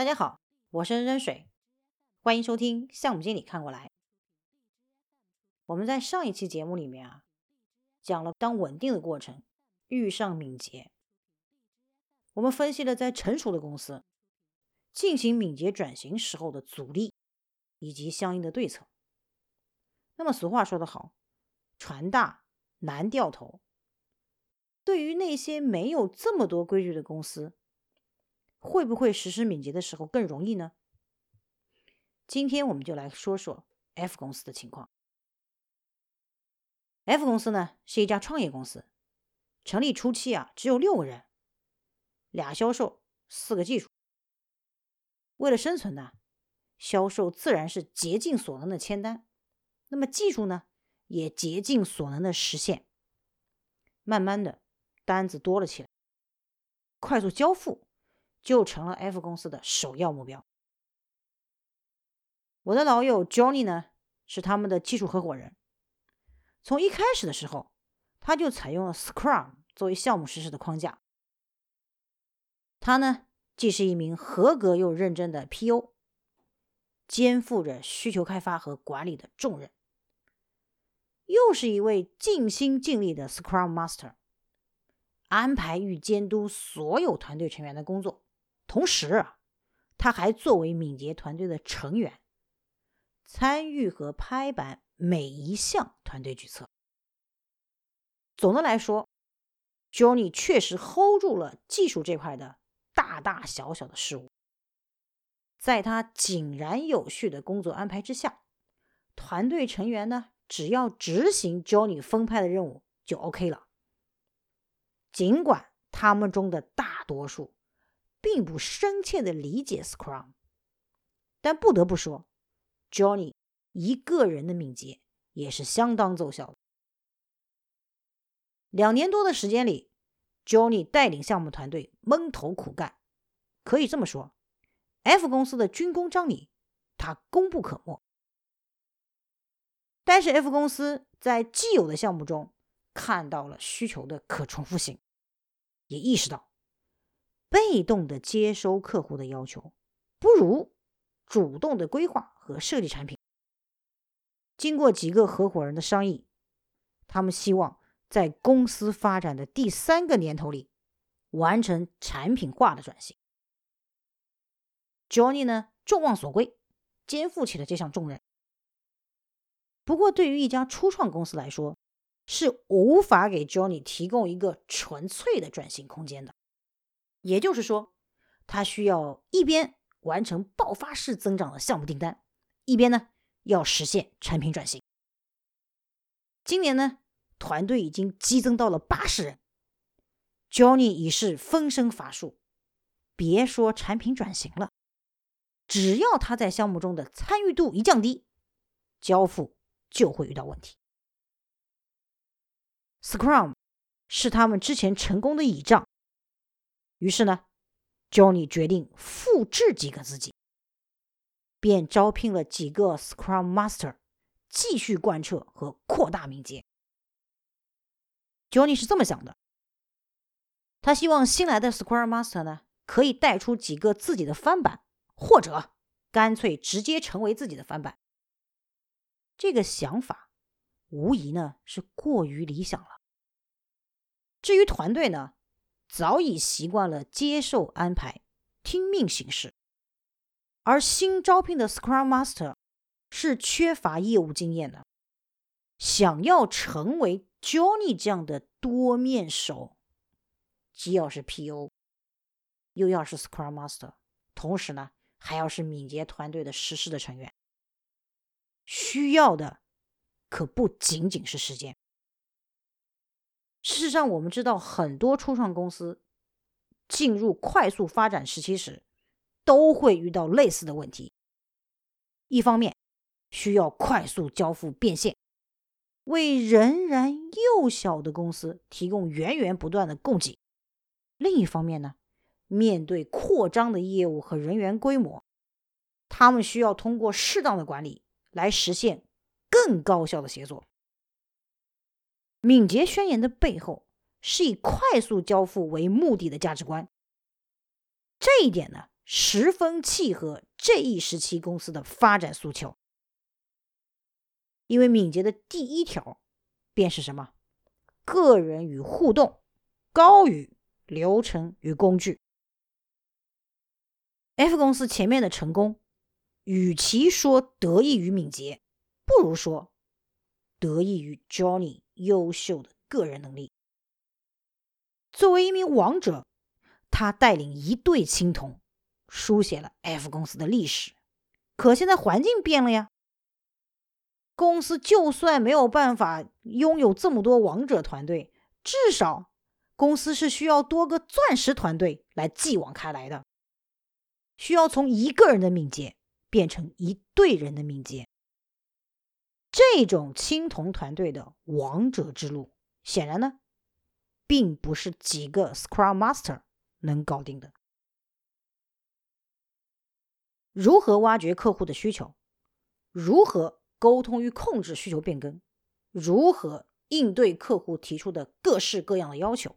大家好，我是任水，欢迎收听项目经理看过来。我们在上一期节目里面啊，讲了当稳定的过程遇上敏捷，我们分析了在成熟的公司进行敏捷转型时候的阻力以及相应的对策。那么俗话说得好，船大难掉头。对于那些没有这么多规矩的公司，会不会实施敏捷的时候更容易呢？今天我们就来说说 F 公司的情况。F 公司呢是一家创业公司，成立初期啊只有六个人，俩销售，四个技术。为了生存呢，销售自然是竭尽所能的签单，那么技术呢也竭尽所能的实现。慢慢的。单子多了起来，快速交付就成了 F 公司的首要目标。我的老友 Johnny 呢，是他们的技术合伙人。从一开始的时候，他就采用了 Scrum 作为项目实施的框架。他呢，既是一名合格又认真的 PO，肩负着需求开发和管理的重任，又是一位尽心尽力的 Scrum Master。安排与监督所有团队成员的工作，同时，他还作为敏捷团队的成员，参与和拍板每一项团队决策。总的来说，Johnny 确实 hold 住了技术这块的大大小小的事务。在他井然有序的工作安排之下，团队成员呢，只要执行 Johnny 分派的任务就 OK 了。尽管他们中的大多数并不深切的理解 Scrum，但不得不说，Johnny 一个人的敏捷也是相当奏效。两年多的时间里，Johnny 带领项目团队闷头苦干，可以这么说，F 公司的军功章里他功不可没。但是 F 公司在既有的项目中。看到了需求的可重复性，也意识到被动的接收客户的要求不如主动的规划和设计产品。经过几个合伙人的商议，他们希望在公司发展的第三个年头里完成产品化的转型。Johnny 呢，众望所归，肩负起了这项重任。不过，对于一家初创公司来说，是无法给 Johnny 提供一个纯粹的转型空间的，也就是说，他需要一边完成爆发式增长的项目订单，一边呢要实现产品转型。今年呢，团队已经激增到了八十人，Johnny 已是分身乏术，别说产品转型了，只要他在项目中的参与度一降低，交付就会遇到问题。Scrum 是他们之前成功的倚仗，于是呢，Johnny 决定复制几个自己，便招聘了几个 Scrum Master，继续贯彻和扩大敏捷。Johnny 是这么想的，他希望新来的 Scrum Master 呢，可以带出几个自己的翻版，或者干脆直接成为自己的翻版。这个想法。无疑呢是过于理想了。至于团队呢，早已习惯了接受安排、听命行事，而新招聘的 Scrum Master 是缺乏业务经验的。想要成为 Johnny 这样的多面手，既要是 PO，又要是 Scrum Master，同时呢还要是敏捷团队的实施的成员，需要的。可不仅仅是时间。事实上，我们知道很多初创公司进入快速发展时期时，都会遇到类似的问题。一方面需要快速交付变现，为仍然幼小的公司提供源源不断的供给；另一方面呢，面对扩张的业务和人员规模，他们需要通过适当的管理来实现。更高效的协作。敏捷宣言的背后是以快速交付为目的的价值观。这一点呢，十分契合这一时期公司的发展诉求。因为敏捷的第一条便是什么？个人与互动高于流程与工具。F 公司前面的成功，与其说得益于敏捷，不如说得益于 Johnny 优秀的个人能力。作为一名王者，他带领一队青铜，书写了 F 公司的历史。可现在环境变了呀。公司就算没有办法拥有这么多王者团队，至少公司是需要多个钻石团队来继往开来的。需要从一个人的敏捷变成一队人的敏捷。这种青铜团队的王者之路，显然呢，并不是几个 Scrum Master 能搞定的。如何挖掘客户的需求？如何？沟通与控制需求变更，如何应对客户提出的各式各样的要求？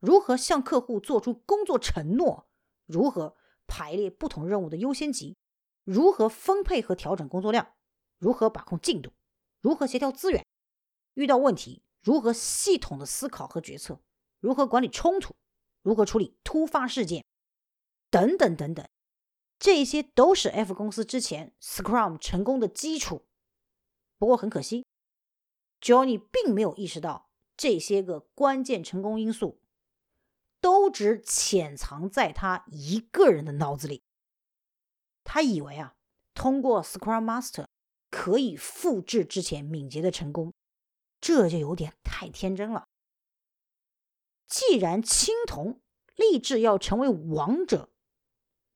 如何向客户做出工作承诺？如何排列不同任务的优先级？如何分配和调整工作量？如何把控进度？如何协调资源？遇到问题如何系统的思考和决策？如何管理冲突？如何处理突发事件？等等等等，这些都是 F 公司之前 Scrum 成功的基础。不过很可惜，Johnny 并没有意识到这些个关键成功因素都只潜藏在他一个人的脑子里。他以为啊，通过 Scrum Master 可以复制之前敏捷的成功，这就有点太天真了。既然青铜立志要成为王者，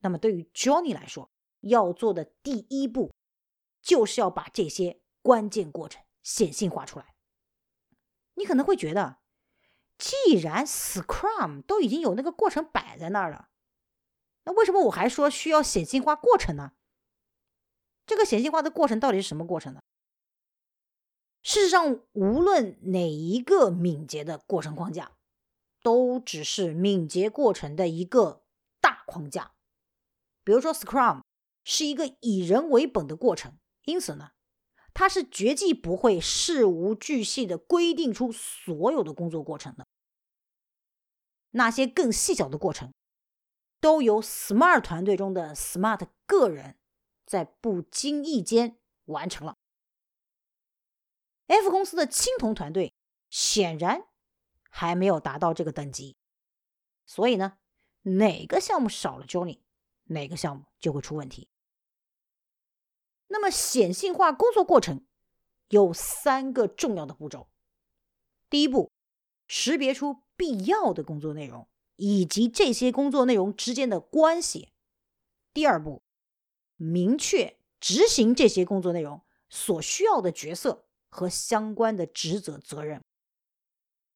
那么对于 Johnny 来说，要做的第一步就是要把这些。关键过程显性化出来，你可能会觉得，既然 Scrum 都已经有那个过程摆在那儿了，那为什么我还说需要显性化过程呢？这个显性化的过程到底是什么过程呢？事实上，无论哪一个敏捷的过程框架，都只是敏捷过程的一个大框架。比如说，Scrum 是一个以人为本的过程，因此呢。它是绝技不会事无巨细的规定出所有的工作过程的，那些更细小的过程，都由 Smart 团队中的 Smart 个人在不经意间完成了。F 公司的青铜团队显然还没有达到这个等级，所以呢，哪个项目少了 Johnny，哪个项目就会出问题。那么显性化工作过程有三个重要的步骤：第一步，识别出必要的工作内容以及这些工作内容之间的关系；第二步，明确执行这些工作内容所需要的角色和相关的职责责任；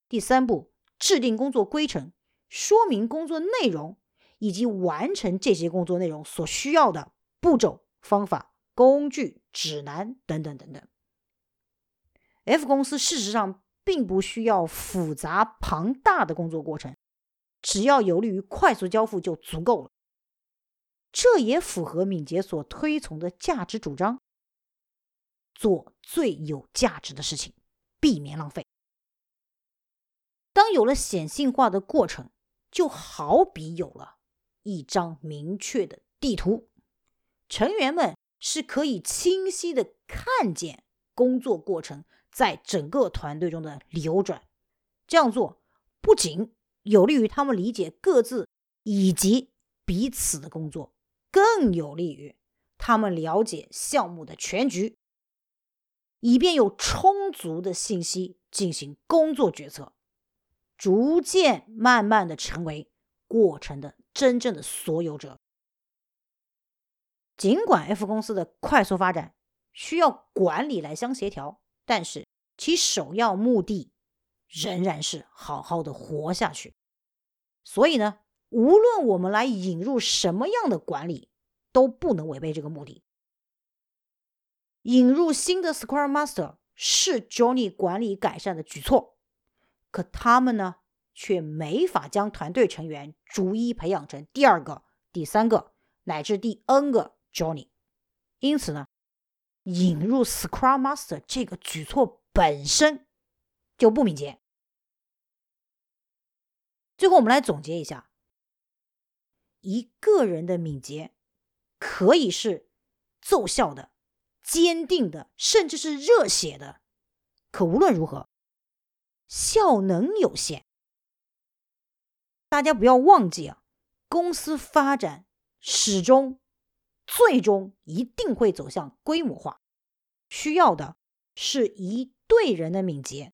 第三步，制定工作规程，说明工作内容以及完成这些工作内容所需要的步骤方法。工具、指南等等等等。F 公司事实上并不需要复杂庞大的工作过程，只要有利于快速交付就足够了。这也符合敏捷所推崇的价值主张：做最有价值的事情，避免浪费。当有了显性化的过程，就好比有了一张明确的地图，成员们。是可以清晰的看见工作过程在整个团队中的流转。这样做不仅有利于他们理解各自以及彼此的工作，更有利于他们了解项目的全局，以便有充足的信息进行工作决策，逐渐慢慢的成为过程的真正的所有者。尽管 F 公司的快速发展需要管理来相协调，但是其首要目的仍然是好好的活下去。所以呢，无论我们来引入什么样的管理，都不能违背这个目的。引入新的 Scrum Master 是 Johnny 管理改善的举措，可他们呢，却没法将团队成员逐一培养成第二个、第三个。乃至第 N 个 Johnny。因此呢，引入 Scrum Master 这个举措本身就不敏捷。最后，我们来总结一下：一个人的敏捷可以是奏效的、坚定的，甚至是热血的。可无论如何，效能有限。大家不要忘记啊，公司发展始终、最终一定会走向规模化，需要的是一队人的敏捷。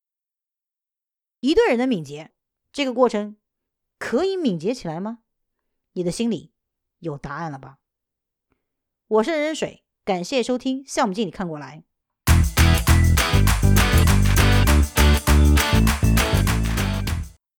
一队人的敏捷，这个过程可以敏捷起来吗？你的心里有答案了吧？我是任水，感谢收听项目经理看过来。